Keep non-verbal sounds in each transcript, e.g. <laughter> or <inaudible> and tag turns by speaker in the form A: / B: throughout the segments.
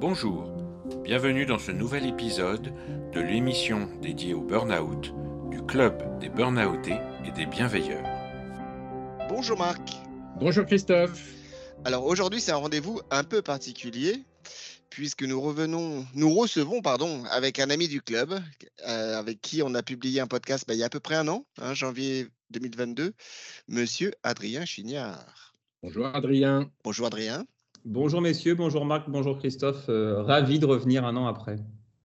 A: Bonjour, bienvenue dans ce nouvel épisode de l'émission dédiée au burn-out du Club des Burnoutés et des Bienveilleurs.
B: Bonjour Marc.
C: Bonjour Christophe.
B: Alors aujourd'hui c'est un rendez-vous un peu particulier puisque nous revenons, nous recevons pardon avec un ami du club euh, avec qui on a publié un podcast bah, il y a à peu près un an, hein, janvier 2022, Monsieur Adrien Chignard.
C: Bonjour Adrien.
B: Bonjour Adrien.
D: Bonjour messieurs, bonjour Marc, bonjour Christophe. Euh, ravi de revenir un an après.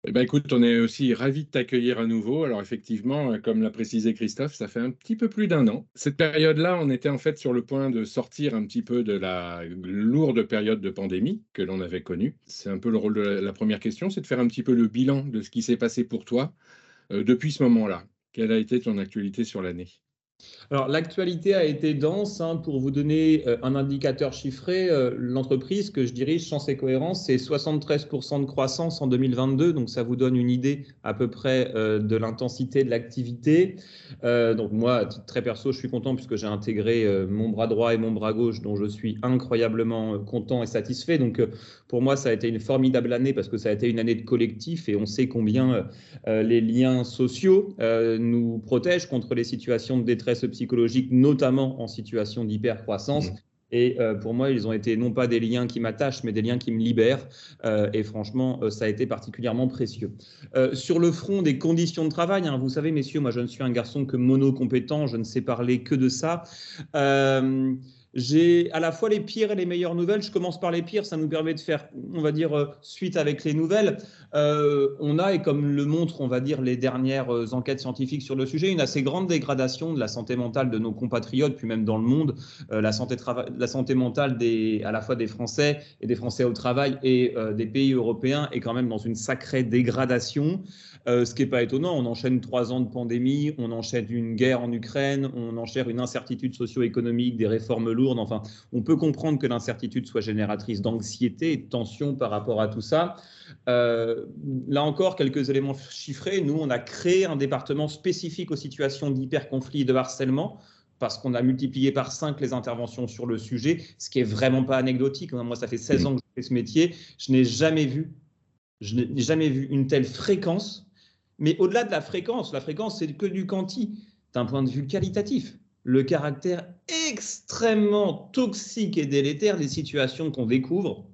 C: Eh ben, écoute, on est aussi ravis de t'accueillir à nouveau. Alors effectivement, euh, comme l'a précisé Christophe, ça fait un petit peu plus d'un an. Cette période-là, on était en fait sur le point de sortir un petit peu de la lourde période de pandémie que l'on avait connue. C'est un peu le rôle de la première question, c'est de faire un petit peu le bilan de ce qui s'est passé pour toi euh, depuis ce moment-là. Quelle a été ton actualité sur l'année?
D: Alors, l'actualité a été dense. Hein, pour vous donner euh, un indicateur chiffré, euh, l'entreprise que je dirige, Chance et Cohérence, c'est 73% de croissance en 2022. Donc, ça vous donne une idée à peu près euh, de l'intensité de l'activité. donc, moi, à titre très perso, je suis content puisque j'ai intégré mon bras droit et mon bras gauche, dont je suis incroyablement content et satisfait. Donc, pour moi, ça a été une formidable année parce que ça a été une année de collectif et on sait combien les liens sociaux nous protègent contre les situations de détresse psychologique, notamment en situation d'hypercroissance. Mmh. Et euh, pour moi, ils ont été non pas des liens qui m'attachent, mais des liens qui me libèrent. Euh, et franchement, euh, ça a été particulièrement précieux. sur le front des conditions de travail, hein, vous savez, messieurs, moi, je ne suis un garçon que monocompétent, je ne sais parler que de ça. J'ai à la fois les pires et les meilleures nouvelles. Je commence par les pires, ça nous permet de faire, on va dire, euh, suite avec les nouvelles. Euh, on a, et comme le montrent, on va dire, les dernières euh, enquêtes scientifiques sur le sujet, une assez grande dégradation de la santé mentale de nos compatriotes, puis même dans le monde. la, santé la santé mentale des, à la fois des Français et des Français au travail et des pays européens est quand même dans une sacrée dégradation. Ce qui n'est pas étonnant, on enchaîne trois ans de pandémie, on enchaîne une guerre en Ukraine, on enchaîne une incertitude socio-économique, des réformes lourdes Enfin, on peut comprendre que l'incertitude soit génératrice d'anxiété et de tension par rapport à tout ça. Euh, là encore, quelques éléments chiffrés. Nous, on a créé un département spécifique aux situations d'hyperconflit et de harcèlement parce qu'on a multiplié par 5 les interventions sur le sujet, ce qui est vraiment pas anecdotique. Moi, ça fait 16 ans que je fais ce métier. Je n'ai jamais vu, je n'ai jamais vu une telle fréquence. Mais au-delà de la fréquence, la fréquence, c'est que du quanti, d'un point de vue qualitatif le caractère extrêmement toxique et délétère des situations qu'on découvre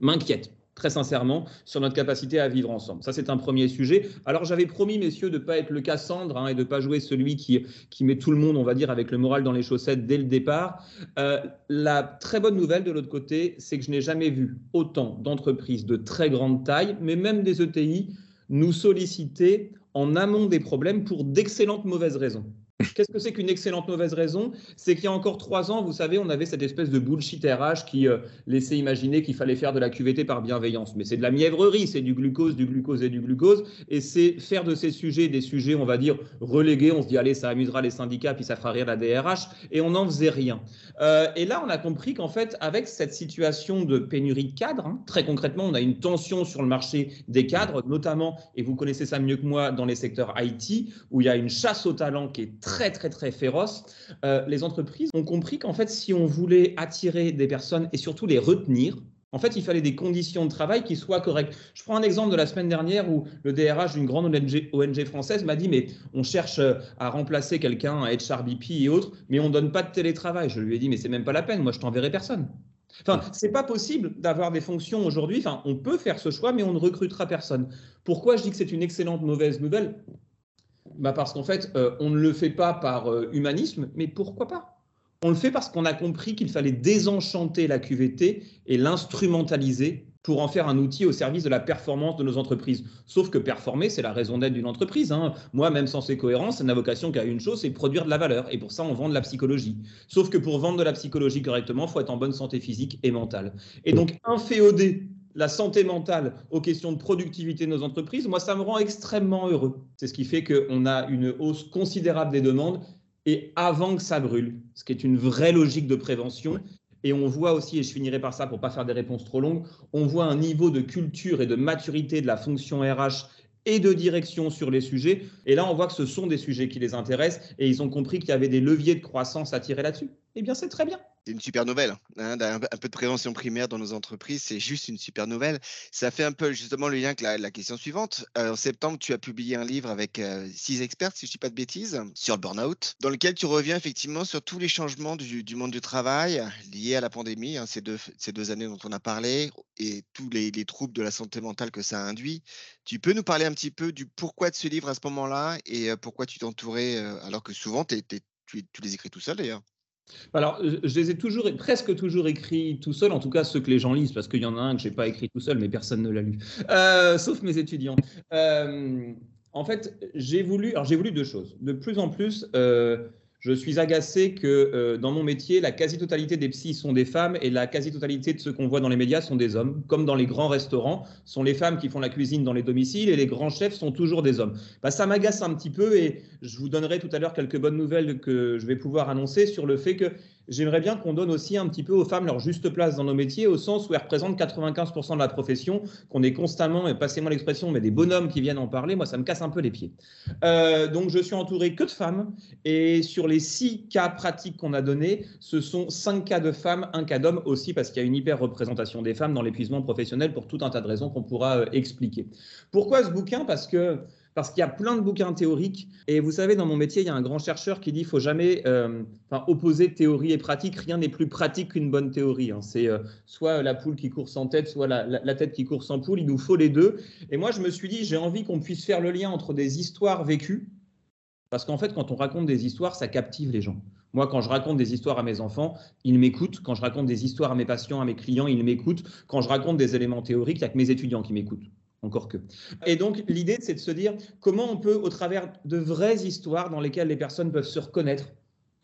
D: m'inquiète très sincèrement sur notre capacité à vivre ensemble. Ça, c'est un premier sujet. Alors, j'avais promis, messieurs, de ne pas être le Cassandre hein, et de ne pas jouer celui qui, qui met tout le monde, on va dire, avec le moral dans les chaussettes dès le départ. Euh, la très bonne nouvelle de l'autre côté, c'est que je n'ai jamais vu autant d'entreprises de très grande taille, mais même des ETI, nous solliciter en amont des problèmes pour d'excellentes mauvaises raisons. Qu'est-ce que c'est qu'une excellente mauvaise raison? C'est qu'il y a encore trois ans, vous savez, on avait cette espèce de bullshit RH qui euh, laissait imaginer qu'il fallait faire de la QVT par bienveillance. Mais c'est de la mièvrerie, c'est du glucose, du glucose et du glucose. Et c'est faire de ces sujets des sujets, on va dire, relégués. On se dit, allez, ça amusera les syndicats, puis ça fera rire la DRH. Et on n'en faisait rien. Euh, et là, on a compris qu'en fait, avec cette situation de pénurie de cadres, hein, très concrètement, on a une tension sur le marché des cadres, notamment, et vous connaissez ça mieux que moi, dans les secteurs IT, où il y a une chasse au talent qui est très, très, très féroce, euh, les entreprises ont compris qu'en fait, si on voulait attirer des personnes et surtout les retenir, en fait, il fallait des conditions de travail qui soient correctes. Je prends un exemple de la semaine dernière où le DRH d'une grande ONG, française m'a dit Mais on cherche euh, à remplacer quelqu'un, à HRBP et autres, mais on ne donne pas de télétravail. Je lui ai dit Mais c'est même pas la peine, moi je t'enverrai personne. Enfin, c'est pas possible d'avoir des fonctions aujourd'hui. Enfin, on peut faire ce choix, mais on ne recrutera personne. Pourquoi je dis que c'est une excellente mauvaise nouvelle? Bah Parce qu'en fait, euh, on ne le fait pas par euh, humanisme, mais pourquoi pas? On le fait parce qu'on a compris qu'il fallait désenchanter la QVT et l'instrumentaliser pour en faire un outil au service de la performance de nos entreprises. Sauf que performer, c'est la raison d'être d'une entreprise. Hein. Moi, même sans ces cohérences, c'est une vocation qui a une chose, c'est produire de la valeur. Et pour ça, on vend de la psychologie. Sauf que pour vendre de la psychologie correctement, il faut être en bonne santé physique et mentale. Et donc, inféoder la santé mentale aux questions de productivité de nos entreprises, moi, ça me rend extrêmement heureux. C'est ce qui fait qu'on a une hausse considérable des demandes et avant que ça brûle, ce qui est une vraie logique de prévention. Et on voit aussi, et je finirai par ça pour ne pas faire des réponses trop longues, on voit un niveau de culture et de maturité de la fonction RH et de direction sur les sujets. Et là, on voit que ce sont des sujets qui les intéressent et ils ont compris qu'il y avait des leviers de croissance à tirer là-dessus. Eh bien c'est très bien.
B: C'est une super nouvelle. Hein, un, peu de prévention primaire dans nos entreprises, c'est juste une super nouvelle. Ça fait un peu justement le lien avec la, question suivante. Euh, en septembre, tu as publié un livre avec euh, six experts, si je ne dis pas de bêtises, sur le burn-out, dans lequel tu reviens effectivement sur tous les changements du, monde du travail liés à la pandémie, hein, ces, deux, années dont on a parlé, et tous les, troubles de la santé mentale que ça a induit. Tu peux nous parler un petit peu du pourquoi de ce livre à ce moment-là et euh, pourquoi tu t'entourais, alors que souvent tu, tu les écris tout seul d'ailleurs
D: alors, je les ai toujours, presque toujours écrits tout seul, en tout cas ceux que les gens lisent, parce qu'il y en a un que je n'ai pas écrit tout seul, mais personne ne l'a lu, euh, sauf mes étudiants. Euh, en fait, j'ai voulu, alors j'ai voulu deux choses. De plus en plus, euh, je suis agacé que euh, dans mon métier, la quasi-totalité des psys sont des femmes et la quasi-totalité de ceux qu'on voit dans les médias sont des hommes. Comme dans les grands restaurants, sont les femmes qui font la cuisine dans les domiciles et les grands chefs sont toujours des hommes. Bah, ça m'agace un petit peu et je vous donnerai tout à l'heure quelques bonnes nouvelles que je vais pouvoir annoncer sur le fait que j'aimerais bien qu'on donne aussi un petit peu aux femmes leur juste place dans nos métiers, au sens où elles représentent 95% de la profession, qu'on est constamment, et passez-moi l'expression, mais des bonhommes qui viennent en parler, moi ça me casse un peu les pieds. Euh, donc je suis entouré que de femmes, et sur les six cas pratiques qu'on a donnés, ce sont cinq cas de femmes, un cas d'hommes aussi, parce qu'il y a une hyper représentation des femmes dans l'épuisement professionnel pour tout un tas de raisons qu'on pourra euh, expliquer. Pourquoi ce bouquin? Parce que parce qu'il y a plein de bouquins théoriques. Et vous savez, dans mon métier, il y a un grand chercheur qui dit qu'il faut jamais euh, opposer théorie et pratique. Rien n'est plus pratique qu'une bonne théorie. Hein. C'est euh, soit la poule qui court sans tête, soit la, tête qui court sans poule. Il nous faut les deux. Et moi, je me suis dit, j'ai envie qu'on puisse faire le lien entre des histoires vécues. Parce qu'en fait, quand on raconte des histoires, ça captive les gens. Moi, quand je raconte des histoires à mes enfants, ils m'écoutent. Quand je raconte des histoires à mes patients, à mes clients, ils m'écoutent. Quand je raconte des éléments théoriques, il n'y a que mes étudiants qui m'écoutent encore que. Et donc, l'idée, c'est de se dire comment on peut, au travers de vraies histoires dans lesquelles les personnes peuvent se reconnaître,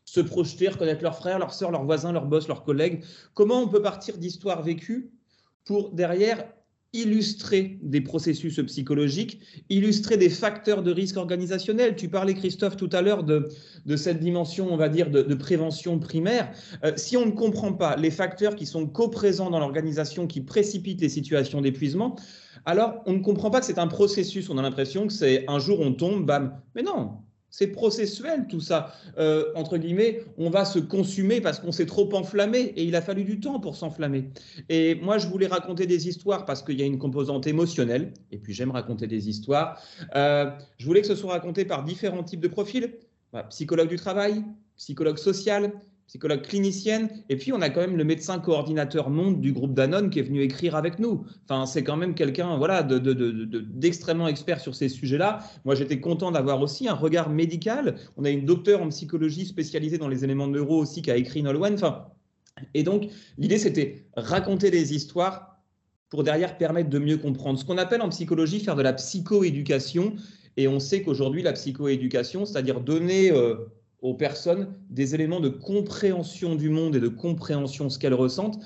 D: se projeter, reconnaître leurs frères, leurs sœurs, leurs voisins, leurs boss, leurs collègues, comment on peut partir d'histoires vécues pour derrière illustrer des processus psychologiques, illustrer des facteurs de risque organisationnel. Tu parlais, Christophe, tout à l'heure de, de, cette dimension, on va dire, de, prévention primaire. Euh, si on ne comprend pas les facteurs qui sont coprésents dans l'organisation, qui précipitent les situations d'épuisement, alors on ne comprend pas que c'est un processus. On a l'impression que c'est un jour on tombe, bam. Mais non, c'est processuel tout ça. Euh, entre guillemets, on va se consumer parce qu'on s'est trop enflammé et il a fallu du temps pour s'enflammer. Et moi, je voulais raconter des histoires parce qu'il y a une composante émotionnelle et puis j'aime raconter des histoires. Euh, je voulais que ce soit raconté par différents types de profils. psychologue du travail, psychologue social, psychologue clinicienne, et puis on a quand même le médecin coordinateur monde du groupe Danone qui est venu écrire avec nous. Enfin, c'est quand même quelqu'un voilà, d'extrêmement expert sur ces sujets-là. Moi, j'étais content d'avoir aussi un regard médical. On a une docteure en psychologie spécialisée dans les éléments neuro aussi qui a écrit Nolwenn. Enfin, et donc, l'idée, c'était raconter des histoires pour derrière permettre de mieux comprendre. Ce qu'on appelle en psychologie faire de la psychoéducation. Et on sait qu'aujourd'hui, la psychoéducation, c'est-à-dire donner... Euh, aux personnes des éléments de compréhension du monde et de compréhension ce qu'elles ressentent,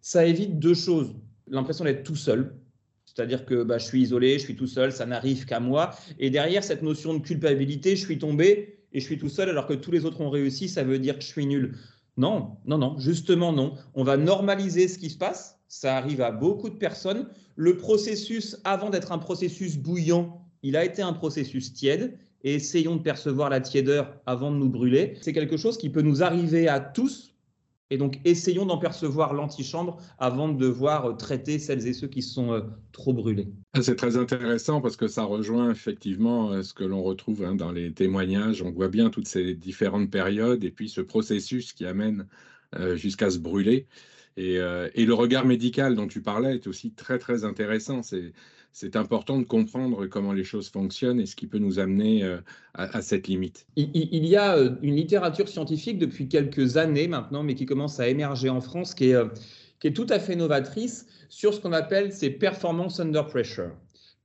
D: ça évite deux choses. L'impression d'être tout seul, c'est-à-dire que bah, je suis isolé, je suis tout seul, ça n'arrive qu'à moi. Et derrière cette notion de culpabilité, je suis tombé et je suis tout seul alors que tous les autres ont réussi, ça veut dire que je suis nul. Non, non, non, justement non. On va normaliser ce qui se passe. Ça arrive à beaucoup de personnes. Le processus, avant d'être un processus bouillant, il a été un processus tiède essayons de percevoir la tiédeur avant de nous brûler. C'est quelque chose qui peut nous arriver à tous. Et donc, essayons d'en percevoir l'antichambre avant de devoir traiter celles et ceux qui sont euh, trop brûlés.
C: Ah, c'est très intéressant parce que ça rejoint effectivement euh, ce que l'on retrouve hein, dans les témoignages. On voit bien toutes ces différentes périodes et puis ce processus qui amène euh, jusqu'à se brûler. Et, et, le regard médical dont tu parlais est aussi très, très intéressant. C'est important de comprendre comment les choses fonctionnent et ce qui peut nous amener euh, à, cette limite.
D: Il, y a euh, une littérature scientifique depuis quelques années maintenant, mais qui commence à émerger en France, qui est, euh, qui est tout à fait novatrice sur ce qu'on appelle ces performances under pressure.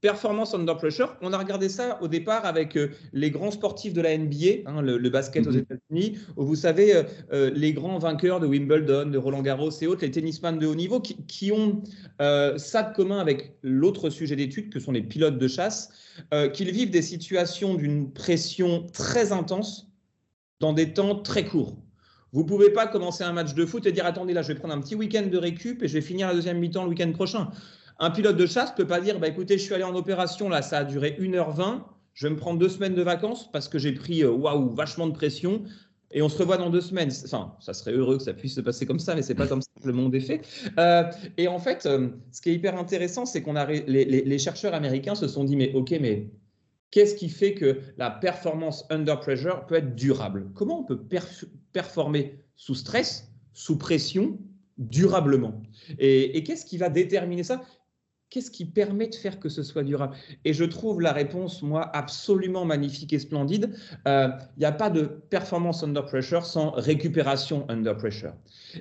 D: Performance under pressure, on a regardé ça au départ avec euh, les grands sportifs de la NBA, hein, le, basket aux mhm. États-Unis, où vous savez, euh, euh, les grands vainqueurs de Wimbledon, de Roland Garros et autres, les tennisman de haut niveau, qui, ont ça de commun avec l'autre sujet d'étude que sont les pilotes de chasse, qu'ils vivent des situations d'une pression très intense dans des temps très courts. Vous ne pouvez pas commencer un match de foot et dire attendez là je vais prendre un petit week-end de récup et je vais finir la deuxième mi-temps le week-end prochain. Un pilote de chasse ne peut pas dire bah, écoutez, je suis allé en opération, là, ça a duré 1h20, je vais me prendre deux semaines de vacances parce que j'ai pris euh, waouh, vachement de pression. et on se revoit dans deux semaines. Enfin, ça serait heureux que ça puisse se passer comme ça, mais c'est pas comme ça que le monde est fait. Euh, et en fait, euh, ce qui est hyper intéressant, c'est qu'on a les, les, chercheurs américains se sont dit, mais ok, mais qu'est-ce qui fait que la performance under pressure peut être durable? Comment on peut performer sous stress, sous pression, durablement? Et, et qu'est-ce qui va déterminer ça? Qu'est-ce qui permet de faire que ce soit durable? Et je trouve la réponse, moi, absolument magnifique et splendide. Il euh, n'y a pas de performance under pressure sans récupération under pressure.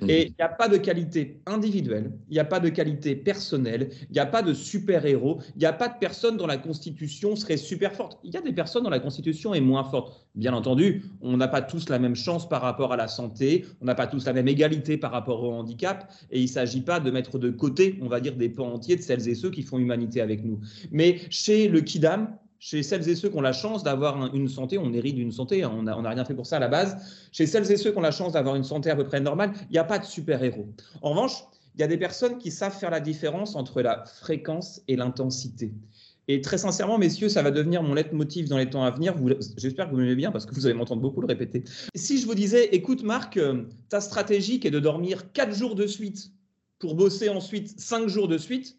D: Mmh. Et il n'y a pas de qualité individuelle, il n'y a pas de qualité personnelle, il n'y a pas de super-héros, il n'y a pas de personne dont la constitution serait super forte. Il y a des personnes dont la constitution est moins forte. Bien entendu, on n'a pas tous la même chance par rapport à la santé, on n'a pas tous la même égalité par rapport au handicap, et il ne s'agit pas de mettre de côté, on va dire, des pans entiers de celles et ceux qui font humanité avec nous. Mais chez le Kidam, chez celles et ceux qui ont la chance d'avoir une santé, on hérite d'une santé, hein, on n'a rien fait pour ça à la base, chez celles et ceux qui ont la chance d'avoir une santé à peu près normale, il n'y a pas de super-héros. En revanche, il y a des personnes qui savent faire la différence entre la fréquence et l'intensité. Et très sincèrement, messieurs, ça va devenir mon leitmotiv dans les temps à venir. J'espère que vous m'aimez bien parce que vous allez m'entendre beaucoup le répéter. Si je vous disais, écoute Marc, euh, ta stratégie qui est de dormir 4 jours de suite pour bosser ensuite 5 jours de suite,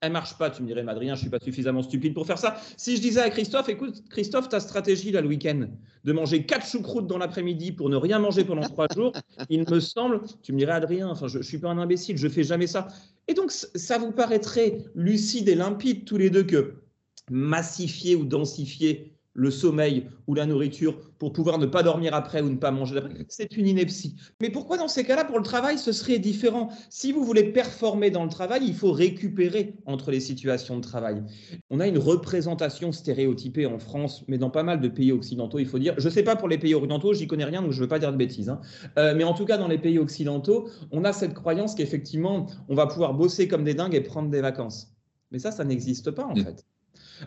D: elle marche pas. Tu me dirais, Adrien, je suis pas suffisamment stupide pour faire ça. Si je disais à Christophe, écoute, Christophe, ta stratégie là le week-end, de manger 4 choucroutes dans l'après-midi pour ne rien manger pendant 3 jours, il me semble, tu me dirais, Adrien, enfin, je, ne suis pas un imbécile, je fais jamais ça. Et donc, ça vous paraîtrait lucide et limpide tous les deux que massifier ou densifier le sommeil ou la nourriture pour pouvoir ne pas dormir après ou ne pas manger après, c'est une ineptie. Mais pourquoi dans ces cas-là, pour le travail, ce serait différent? Si vous voulez performer dans le travail, il faut récupérer entre les situations de travail. On a une représentation stéréotypée en France, mais dans pas mal de pays occidentaux, il faut dire. Je ne sais pas pour les pays orientaux, j'y connais rien, donc je ne veux pas dire de bêtises. Hein. Euh, mais en tout cas, dans les pays occidentaux, on a cette croyance qu'effectivement, on va pouvoir bosser comme des dingues et prendre des vacances. Mais ça, ça n'existe pas en mm. fait.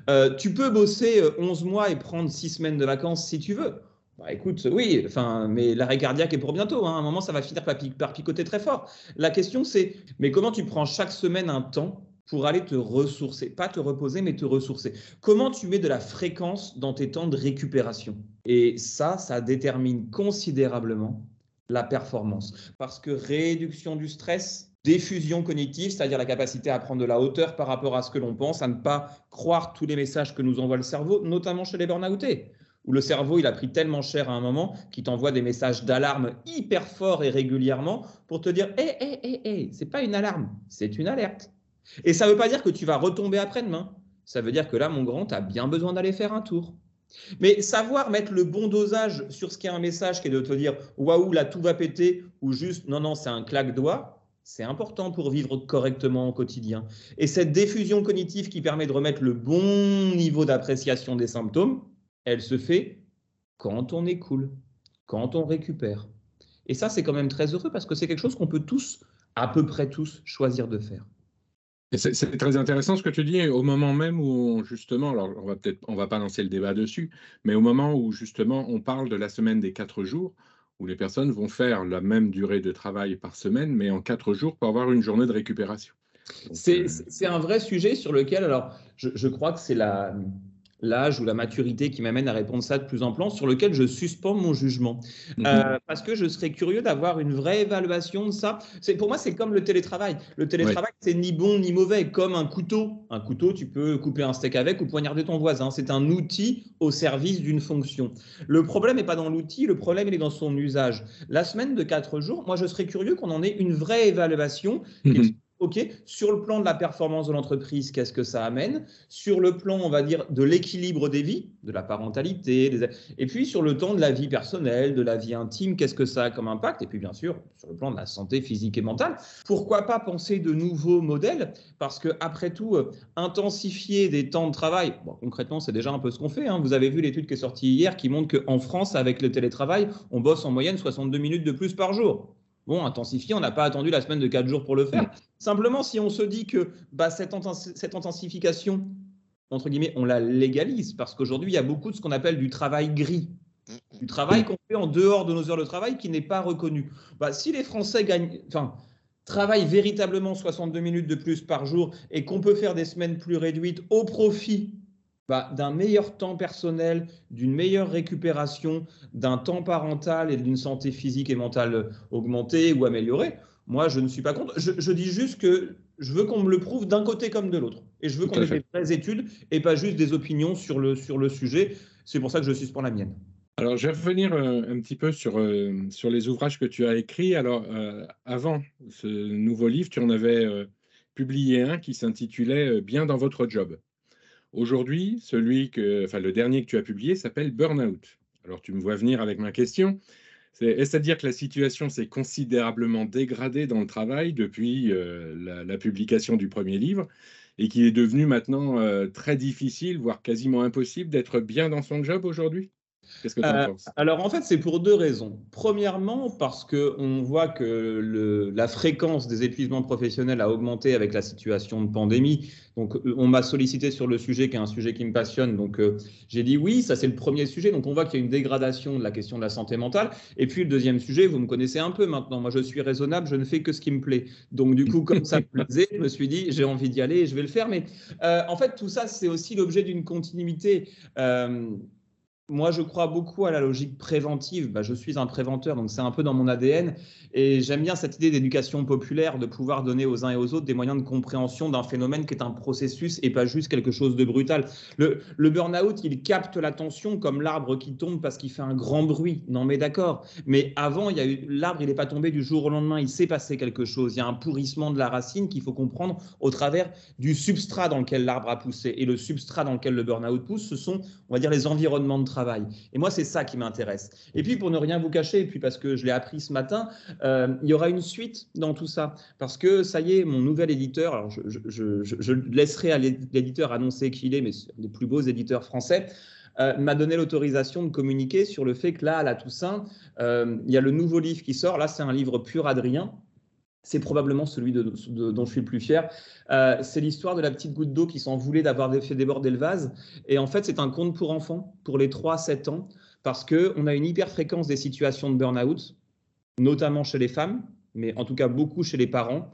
D: Euh, tu peux bosser 11 euh, mois et prendre 6 semaines de vacances si tu veux. Bah, écoute, oui, enfin, mais l'arrêt cardiaque est pour bientôt. Hein. À un moment, ça va finir par, par picoter très fort. La question, c'est, mais comment tu prends chaque semaine un temps pour aller te ressourcer? Pas te reposer, mais te ressourcer. Comment tu mets de la fréquence dans tes temps de récupération? Et ça, ça détermine considérablement la performance. Parce que réduction du stress, Diffusion cognitive, c'est-à-dire la capacité à prendre de la hauteur par rapport à ce que l'on pense, à ne pas croire tous les messages que nous envoie le cerveau, notamment chez les burn-outés, où le cerveau, il a pris tellement cher à un moment qu'il t'envoie des messages d'alarme hyper forts et régulièrement pour te dire Hé, hé, hé, hé, c'est pas une alarme, c'est une alerte. Et ça ne veut pas dire que tu vas retomber après-demain. Ça veut dire que là, mon grand, tu as bien besoin d'aller faire un tour. Mais savoir mettre le bon dosage sur ce qui est un message qui est de te dire waouh, là tout va péter, ou juste non, non, c'est un claque-doigt, c'est important pour vivre correctement au quotidien. Et cette diffusion cognitive qui permet de remettre le bon niveau d'appréciation des symptômes, elle se fait quand on est cool, quand on récupère. Et ça, c'est quand même très heureux parce que c'est quelque chose qu'on peut tous, à peu près tous, choisir de faire.
C: C'est très intéressant ce que tu dis au moment même où justement, alors on va peut-être, on va pas lancer le débat dessus, mais au moment où justement on parle de la semaine des quatre jours, où les personnes vont faire la même durée de travail par semaine, mais en quatre jours pour avoir une journée de récupération.
D: Euh, c'est un vrai sujet sur lequel, alors, je, je crois que c'est la, l'âge ou la maturité qui m'amène à répondre ça de plus en plus, sur lequel je suspends mon jugement. Mhm. Euh, parce que je serais curieux d'avoir une vraie évaluation de ça. Pour moi, c'est comme le télétravail. Le télétravail, c'est ni bon ni mauvais, comme un couteau. Un couteau, tu peux couper un steak avec ou poignarder ton voisin. C'est un outil au service d'une fonction. Le problème n'est pas dans l'outil, le problème il est dans son usage. La semaine de quatre jours, moi, je serais curieux qu'on en ait une vraie évaluation. OK, sur le plan de la performance de l'entreprise, qu'est-ce que ça amène? Sur le plan, on va dire, de l'équilibre des vies, de la parentalité, et puis sur le temps de la vie personnelle, de la vie intime, qu'est-ce que ça a comme impact? Et puis bien sûr, sur le plan de la santé physique et mentale. Pourquoi pas penser de nouveaux modèles? Parce que après tout, euh, intensifier des temps de travail, concrètement, c'est déjà un peu ce qu'on fait. Hein. Vous avez vu l'étude qui est sortie hier qui montre qu'en France, avec le télétravail, on bosse en moyenne 62 minutes de plus par jour. Bon, intensifier, on n'a pas attendu la semaine de 4 jours pour le faire. <laughs> Simplement, si on se dit que bah, cette, intensification, entre guillemets, on la légalise, parce qu'aujourd'hui, il y a beaucoup de ce qu'on appelle du travail gris, du travail qu'on fait en dehors de nos heures de travail qui n'est pas reconnu. Bah, si les Français gagnent, enfin, travaillent véritablement 62 minutes de plus par jour et qu'on peut faire des semaines plus réduites au profit bah, d'un meilleur temps personnel, d'une meilleure récupération, d'un temps parental et d'une santé physique et mentale augmentée ou améliorée. Moi, je ne suis pas contre. Je, dis juste que je veux qu'on me le prouve d'un côté comme de l'autre. Et je veux qu'on ait des vraies études et pas juste des opinions sur le, sur le sujet. C'est pour ça que je pour la mienne.
C: Alors, je vais revenir euh, un petit peu sur, euh, sur les ouvrages que tu as écrits. Alors, euh, avant ce nouveau livre, tu en avais publié un qui s'intitulait Bien dans votre job. Aujourd'hui, celui que, enfin, le dernier que tu as publié s'appelle Burnout. Alors, tu me vois venir avec ma question. C'est-à-dire que la situation s'est considérablement dégradée dans le travail depuis la, la, publication du premier livre et qu'il est devenu maintenant très difficile, voire quasiment impossible d'être bien dans son job aujourd'hui? Qu'est-ce que tu en euh, penses?
D: Alors en fait, c'est pour deux raisons. Premièrement, parce qu'on voit que le, la fréquence des épuisements professionnels a augmenté avec la situation de pandémie. Donc euh, on m'a sollicité sur le sujet, qui est un sujet qui me passionne. Donc euh, j'ai dit oui, ça c'est le premier sujet. Donc on voit qu'il y a une dégradation de la question de la santé mentale. Et puis le deuxième sujet, vous me connaissez un peu maintenant. Moi je suis raisonnable, je ne fais que ce qui me plaît. Donc du coup, comme ça me plaisait, je me suis dit j'ai envie d'y aller et je vais le faire. Mais en fait, tout ça, c'est aussi l'objet d'une continuité. Moi, je crois beaucoup à la logique préventive. Bah, je suis un préventeur, donc c'est un peu dans mon ADN. Et j'aime bien cette idée d'éducation populaire, de pouvoir donner aux uns et aux autres des moyens de compréhension d'un phénomène qui est un processus et pas juste quelque chose de brutal. Le, burn-out, il capte l'attention comme l'arbre qui tombe parce qu'il fait un grand bruit. Non, mais d'accord. Mais avant, l'arbre, il n'est pas tombé du jour au lendemain. Il s'est passé quelque chose. Il y a un pourrissement de la racine qu'il faut comprendre au travers du substrat dans lequel l'arbre a poussé. Et le substrat dans lequel le burn-out pousse, ce sont, on va dire, les environnements de travail et moi, c'est ça qui m'intéresse. Et puis, pour ne rien vous cacher, et puis parce que je l'ai appris ce matin, euh, il y aura une suite dans tout ça. Parce que ça y est, mon nouvel éditeur, alors je, laisserai à l'éditeur annoncer qui il est, mais c'est un des plus beaux éditeurs français. Euh, m'a donné l'autorisation de communiquer sur le fait que là, à la Toussaint, euh, il y a le nouveau livre qui sort. Là, c'est un livre pur Adrien, c'est probablement celui de, dont je suis le plus fier. Euh, c'est l'histoire de la petite goutte d'eau qui s'en voulait d'avoir fait déborder le vase. Et en fait, c'est un conte pour enfants, pour les 3-7 ans, parce qu'on a une hyper fréquence des situations de burn-out, notamment chez les femmes, mais en tout cas beaucoup chez les parents.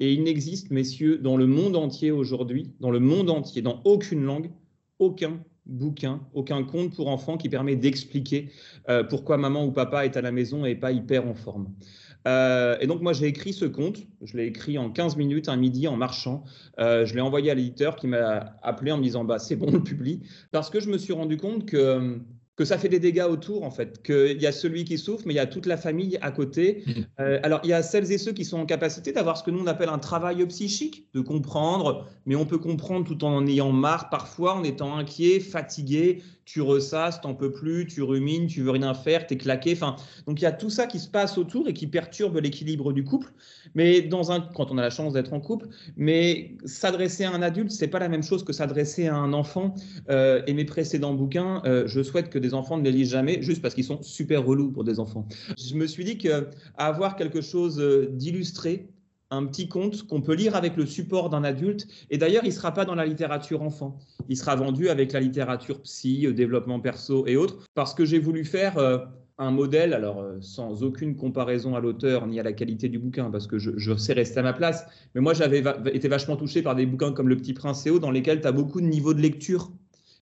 D: Et il n'existe, messieurs, dans le monde entier aujourd'hui, dans le monde entier, dans aucune langue, aucun bouquin, aucun conte pour enfants qui permet d'expliquer euh, pourquoi maman ou papa est à la maison et pas hyper en forme. Euh, et donc moi j'ai écrit ce conte, je l'ai écrit en 15 minutes, un midi en marchant. Euh, je l'ai envoyé à l'éditeur qui m'a appelé en me disant bah c'est bon, on le publie, parce que je me suis rendu compte que que ça fait des dégâts autour, en fait, qu'il y a celui qui souffre, mais il y a toute la famille à côté. Mmh. Euh, alors, il y a celles et ceux qui sont en capacité d'avoir ce que nous on appelle un travail psychique, de comprendre, mais on peut comprendre tout en en ayant marre, parfois en étant inquiet, fatigué, tu ressasses, t'en peux plus, tu rumines, tu veux rien faire, t'es claqué. Enfin, donc il y a tout ça qui se passe autour et qui perturbe l'équilibre du couple. Mais dans un, quand on a la chance d'être en couple, mais s'adresser à un adulte, c'est pas la même chose que s'adresser à un enfant. Euh, et mes précédents bouquins, euh, je souhaite que des enfants ne les lisent jamais, juste parce qu'ils sont super relous pour des enfants. Je me suis dit qu'avoir quelque chose euh, d'illustré, un petit conte qu'on peut lire avec le support d'un adulte. Et d'ailleurs, il ne sera pas dans la littérature enfant. Il sera vendu avec la littérature psy, euh, développement perso et autres, parce que j'ai voulu faire euh, un modèle, alors euh, sans aucune comparaison à l'auteur ni à la qualité du bouquin, parce que je, sais rester à ma place. Mais moi, j'avais été vachement touché par des bouquins comme Le Petit Prince et autres, dans lesquels tu as beaucoup de niveaux de lecture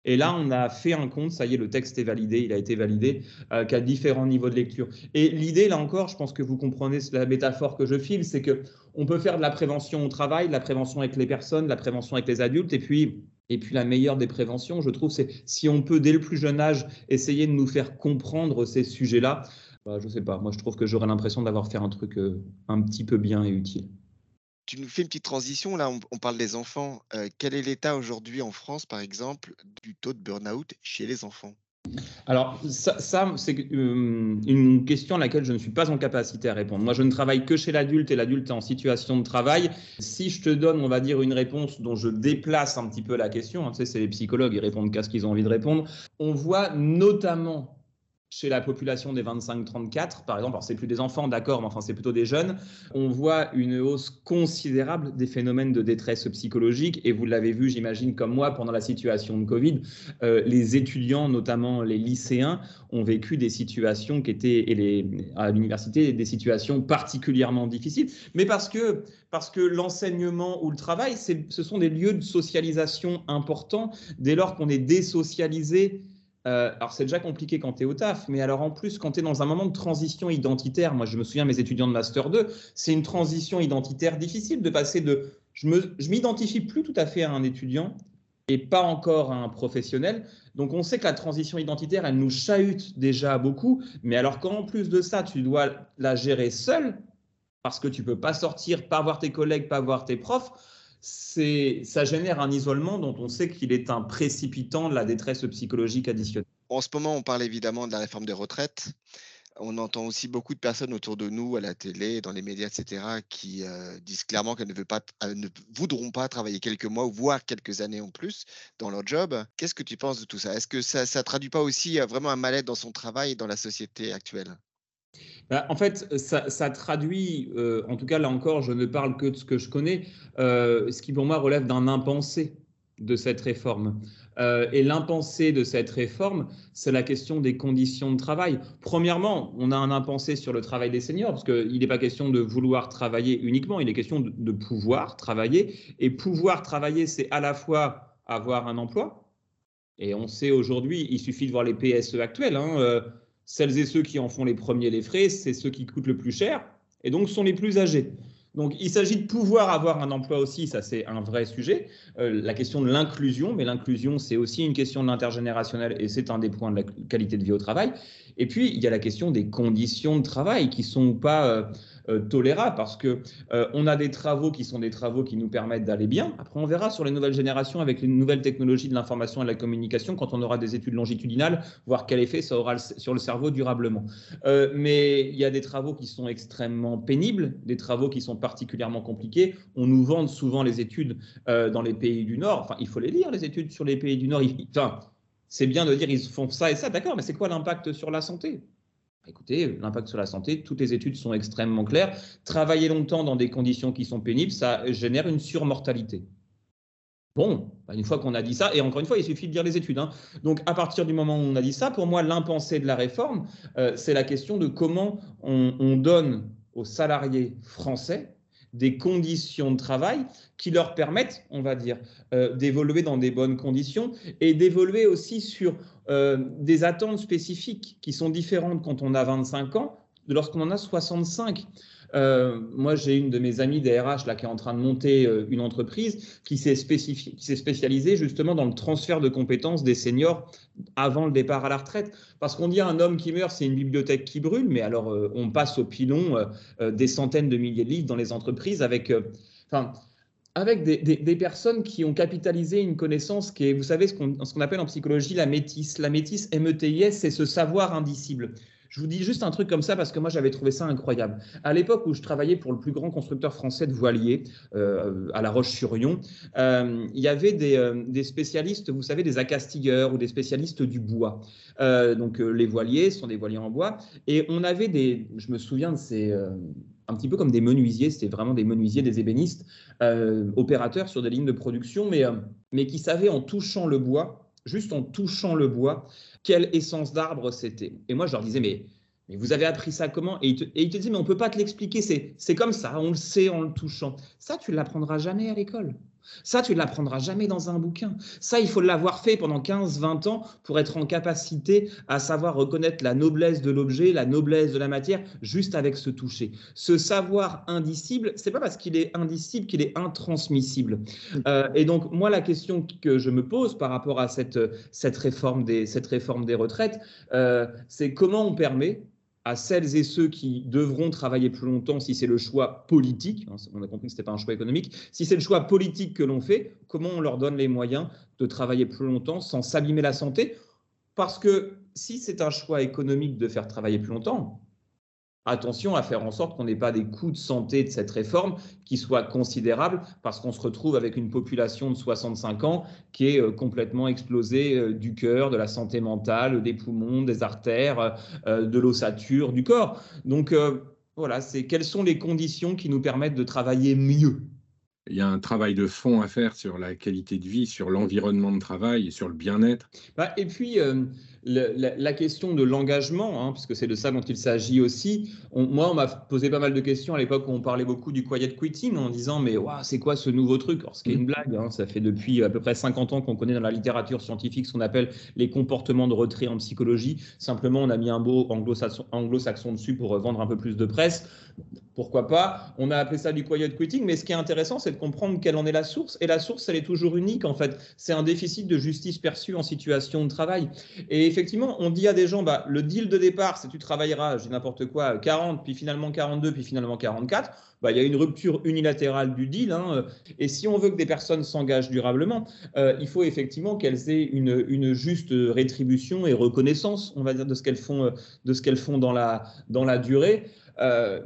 D: et là, on a fait un compte, ça y est, le texte est validé, il a été validé, euh, qu'à différents niveaux de lecture. Et l'idée, là encore, je pense que vous comprenez la métaphore que je file, c'est que on peut faire de la prévention au travail, de la prévention avec les personnes, de la prévention avec les adultes, et puis et puis la meilleure des préventions, je trouve, c'est si on peut dès le plus jeune âge essayer de nous faire comprendre ces sujets-là. Bah, je ne sais pas, moi je trouve que j'aurais l'impression d'avoir fait un truc euh, un petit peu bien et utile
B: tu nous fais une petite transition. Là, on, parle des enfants. Euh, quel est l'état aujourd'hui en France, par exemple, du taux de burn-out chez les enfants?
D: Alors, ça, c'est euh, une question à laquelle je ne suis pas en capacité à répondre. Moi, je ne travaille que chez l'adulte et l'adulte est en situation de travail. Si je te donne, on va dire, une réponse dont je déplace un petit peu la question, hein, tu sais, c'est les psychologues, ils répondent qu'à ce qu'ils ont envie de répondre. On voit notamment chez la population des 25-34, par exemple, alors c'est plus des enfants, d'accord, mais enfin c'est plutôt des jeunes, on voit une hausse considérable des phénomènes de détresse psychologique. Et vous l'avez vu, j'imagine, comme moi, pendant la situation de Covid, euh, les étudiants, notamment les lycéens, ont vécu des situations qui étaient, et à l'université, des situations particulièrement difficiles. Mais parce que, parce que l'enseignement ou le travail, ce sont des lieux de socialisation importants dès lors qu'on est désocialisé euh, alors, c'est déjà compliqué quand tu es au taf, mais alors en plus, quand tu es dans un moment de transition identitaire, moi je me souviens, mes étudiants de Master 2, c'est une transition identitaire difficile de passer de je ne je m'identifie plus tout à fait à un étudiant et pas encore à un professionnel. Donc, on sait que la transition identitaire, elle nous chahute déjà beaucoup, mais alors qu'en plus de ça, tu dois la gérer seul, parce que tu peux pas sortir, pas voir tes collègues, pas voir tes profs ça génère un isolement dont on sait qu'il est un précipitant de la détresse psychologique additionnelle.
B: En ce moment, on parle évidemment de la réforme des retraites. On entend aussi beaucoup de personnes autour de nous, à la télé, dans les médias, etc., qui euh, disent clairement qu'elles ne, euh, ne, voudront pas travailler quelques mois, voire quelques années en plus dans leur job. Qu'est-ce que tu penses de tout ça? Est-ce que ça ne traduit pas aussi euh, vraiment un mal-être dans son travail et dans la société actuelle?
D: Bah, en fait, ça, traduit, euh, en tout cas là encore, je ne parle que de ce que je connais, euh, ce qui pour moi relève d'un impensé de cette réforme. Euh, et l'impensé de cette réforme, c'est la question des conditions de travail. Premièrement, on a un impensé sur le travail des seniors, parce qu'il n'est pas question de vouloir travailler uniquement, il est question de, pouvoir travailler. Et pouvoir travailler, c'est à la fois avoir un emploi, et on sait aujourd'hui, il suffit de voir les PSE actuels. Hein, celles et ceux qui en font les premiers les frais, c'est ceux qui coûtent le plus cher et donc sont les plus âgés. Donc il s'agit de pouvoir avoir un emploi aussi, ça c'est un vrai sujet. Euh, la question de l'inclusion, mais l'inclusion c'est aussi une question de l'intergénérationnel et c'est un des points de la qualité de vie au travail. Et puis il y a la question des conditions de travail qui sont pas euh, euh, tolérable parce que euh, on a des travaux qui sont des travaux qui nous permettent d'aller bien. Après, on verra sur les nouvelles générations avec les nouvelles technologies de l'information et de la communication quand on aura des études longitudinales, voir quel effet ça aura sur le cerveau durablement. Euh, mais il y a des travaux qui sont extrêmement pénibles, des travaux qui sont particulièrement compliqués. On nous vend souvent les études dans les pays du Nord. Enfin, il faut les lire, les études sur les pays du Nord. Enfin, c'est bien de dire ils font ça et ça, d'accord, mais c'est quoi l'impact sur la santé? Écoutez, l'impact sur la santé, toutes les études sont extrêmement claires. Travailler longtemps dans des conditions qui sont pénibles, ça génère une surmortalité. Bon, bah, une fois qu'on a dit ça, et encore une fois, il suffit de lire les études. Hein. Donc, à partir du moment où on a dit ça, pour moi, l'impensé de la réforme, euh, c'est la question de comment on donne aux salariés français des conditions de travail qui leur permettent, on va dire, euh, d'évoluer dans des bonnes conditions et d'évoluer aussi sur euh, des attentes spécifiques qui sont différentes quand on a 25 ans de lorsqu'on en a 65. Euh, moi, j'ai une de mes amies des RH là, qui est en train de monter euh, une entreprise qui s'est spécialisée justement dans le transfert de compétences des seniors avant le départ à la retraite. Parce qu'on dit un homme qui meurt, c'est une bibliothèque qui brûle, mais alors euh, on passe au pilon des centaines de milliers de livres dans les entreprises avec, enfin, avec des, personnes qui ont capitalisé une connaissance qui est, vous savez, ce qu'on qu'on appelle en psychologie la métisse. La métisse, M-E-T-I-S, c'est ce savoir indicible. Je vous dis juste un truc comme ça parce que moi j'avais trouvé ça incroyable. À l'époque où je travaillais pour le plus grand constructeur français de voiliers euh, à La Roche-sur-Yon, euh, il y avait des, euh, des, spécialistes, vous savez, des accastilleurs ou des spécialistes du bois. donc les voiliers sont des voiliers en bois et on avait des, je me souviens de ces un petit peu comme des menuisiers, c'était vraiment des menuisiers, des ébénistes, opérateurs sur des lignes de production, mais, mais qui savaient en touchant le bois, juste en touchant le bois, quelle essence d'arbre c'était. Et moi, je leur disais, mais, vous avez appris ça comment? Et ils, te disaient, mais on ne peut pas te l'expliquer, c'est comme ça, on le sait en le touchant. Ça, tu ne l'apprendras jamais à l'école. Ça, tu ne l'apprendras jamais dans un bouquin. Ça, il faut l'avoir fait pendant 15-20 ans pour être en capacité à savoir reconnaître la noblesse de l'objet, la noblesse de la matière, juste avec ce toucher. Ce savoir indicible, c'est pas parce qu'il est indicible qu'il est intransmissible. Euh, et donc, moi, la question que je me pose par rapport à cette, cette, réforme, des, cette réforme des retraites, euh, c'est comment on permet à celles et ceux qui devront travailler plus longtemps si c'est le choix politique, hein, on a compris que ce n'était pas un choix économique, si c'est le choix politique que l'on fait, comment on leur donne les moyens de travailler plus longtemps sans s'abîmer la santé? Parce que si c'est un choix économique de faire travailler plus longtemps, attention à faire en sorte qu'on n'ait pas des coûts de santé de cette réforme qui soient considérables parce qu'on se retrouve avec une population de 65 ans qui est euh, complètement explosée euh, du cœur, de la santé mentale, des poumons, des artères, euh, de l'ossature, du corps. Donc voilà, c'est quelles sont les conditions qui nous permettent de travailler mieux?
C: Il y a un travail de fond à faire sur la qualité de vie, sur l'environnement de travail et sur le bien-être.
D: Bah, et puis, euh, la, question de l'engagement, hein, puisque c'est de ça dont il s'agit aussi. moi, on m'a posé pas mal de questions à l'époque où on parlait beaucoup du quiet quitting en disant Mais c'est quoi ce nouveau truc? Alors, ce qui est une mmh. blague, hein, ça fait depuis à peu près 50 ans qu'on connaît dans la littérature scientifique ce qu'on appelle les comportements de retrait en psychologie. Simplement, on a mis un mot anglo-saxon dessus pour vendre un peu plus de presse pourquoi pas? On a appelé ça du quiet quitting, mais ce qui est intéressant, c'est de comprendre quelle en est la source. Et la source, elle est toujours unique, en fait. C'est un déficit de justice perçue en situation de travail. Et effectivement, on dit à des gens, bah, le deal de départ, c'est tu travailleras, j'ai n'importe quoi, 40, puis finalement 42, puis finalement 44. Bah, il y a une rupture unilatérale du deal. Hein. Et si on veut que des personnes s'engagent durablement, euh, il faut effectivement qu'elles aient une, juste rétribution et reconnaissance, on va dire, de ce qu'elles font, de ce qu'elles font dans la, dans la durée. Euh,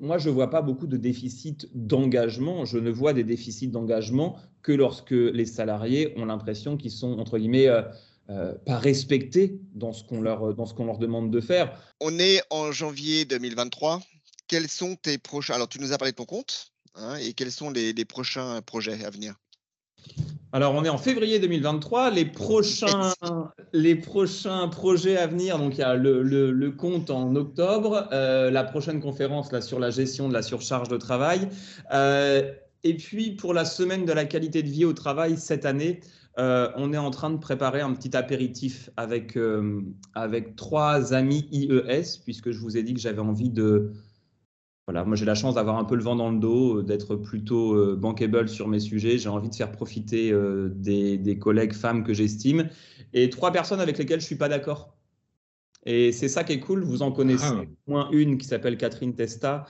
D: moi, je ne vois pas beaucoup de déficit d'engagement. Je ne vois des déficits d'engagement que lorsque les salariés ont l'impression qu'ils sont, entre guillemets, euh, euh, pas respectés dans ce qu'on leur, dans ce qu'on leur demande de faire.
B: On est en janvier 2023. Quels sont tes prochains Alors, tu nous as parlé de ton compte. Hein, et quels sont les prochains projets à venir?
D: Alors, on est en février 2023. Les prochains, les prochains projets à venir, donc il y a le, compte en octobre, euh, la prochaine conférence là, sur la gestion de la surcharge de travail. Euh, et puis, pour la semaine de la qualité de vie au travail cette année, euh, on est en train de préparer un petit apéritif avec, avec trois amis IES, puisque je vous ai dit que j'avais envie de voilà, moi j'ai la chance d'avoir un peu le vent dans le dos, euh, d'être plutôt euh, bankable sur mes sujets. J'ai envie de faire profiter euh, des, collègues femmes que j'estime et trois personnes avec lesquelles je suis pas d'accord. Et c'est ça qui est cool. Vous en connaissez ah. au moins une qui s'appelle Catherine Testa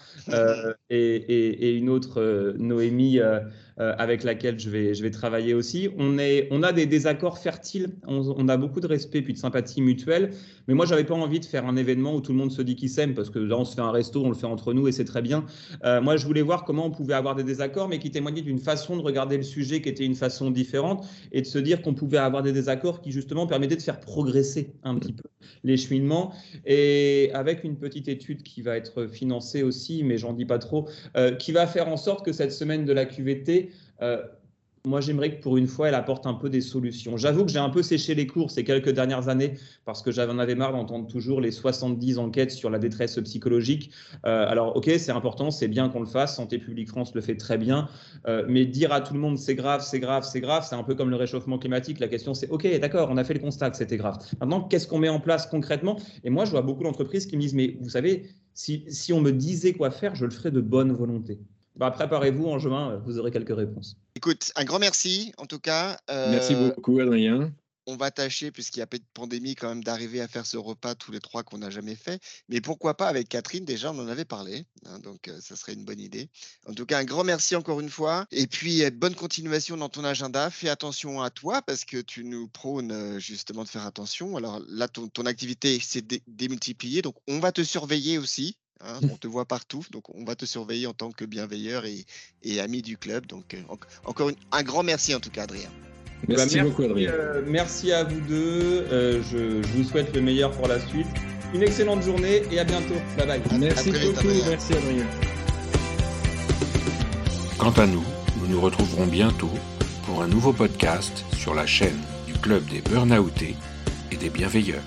D: et, une autre Noémie euh, avec laquelle je vais, je vais travailler aussi. On, est, on a des désaccords fertiles, on, a beaucoup de respect puis de sympathie mutuelle, mais moi, j'avais pas envie de faire un événement où tout le monde se dit qu'il s'aime, parce que là, on se fait un resto, on le fait entre nous et c'est très bien. Euh, moi, je voulais voir comment on pouvait avoir des désaccords, mais qui témoignaient d'une façon de regarder le sujet qui était une façon différente et de se dire qu'on pouvait avoir des désaccords qui, justement, permettaient de faire progresser un petit peu les cheminements. Et avec une petite étude qui va être financée aussi, mais j'en dis pas trop, euh, qui va faire en sorte que cette semaine de la QVT, euh, moi, j'aimerais que pour une fois, elle apporte un peu des solutions. J'avoue que j'ai un peu séché les cours ces quelques dernières années parce que j'en avais marre d'entendre toujours les 70 enquêtes sur la détresse psychologique. Euh, alors, ok, c'est important, c'est bien qu'on le fasse. Santé publique France le fait très bien. Euh, mais dire à tout le monde c'est grave, c'est grave, c'est grave, c'est un peu comme le réchauffement climatique. La question, c'est ok, d'accord, on a fait le constat que c'était grave. Maintenant, qu'est-ce qu'on met en place concrètement? Et moi, je vois beaucoup d'entreprises qui me disent mais vous savez, si, si on me disait quoi faire, je le ferais de bonne volonté. Bah, préparez-vous en juin, vous aurez quelques réponses.
B: Écoute, un grand merci en tout cas.
C: merci euh, beaucoup Adrien.
B: On va tâcher, puisqu'il y a pas de pandémie, quand même d'arriver à faire ce repas tous les trois qu'on n'a jamais fait. Mais pourquoi pas avec Catherine Déjà, on en avait parlé. Hein, donc, euh, ça serait une bonne idée. En tout cas, un grand merci encore une fois. Et puis, euh, bonne continuation dans ton agenda. Fais attention à toi parce que tu nous prônes justement de faire attention. Alors là, ton, activité s'est démultipliée. Donc, on va te surveiller aussi. Hein, on te voit partout, donc on va te surveiller en tant que bienveilleur et, ami du club. Donc euh, encore un grand merci en tout cas, Adrien.
C: Merci, bah, beaucoup, Adrien.
D: Euh, merci à vous deux. Euh, je, vous souhaite le meilleur pour la suite. Une excellente journée et à bientôt. Bye bye.
C: Merci beaucoup. Merci, Adrien.
A: Quant à nous, nous nous retrouverons bientôt pour un nouveau podcast sur la chaîne du club des burnoutés et des bienveilleurs.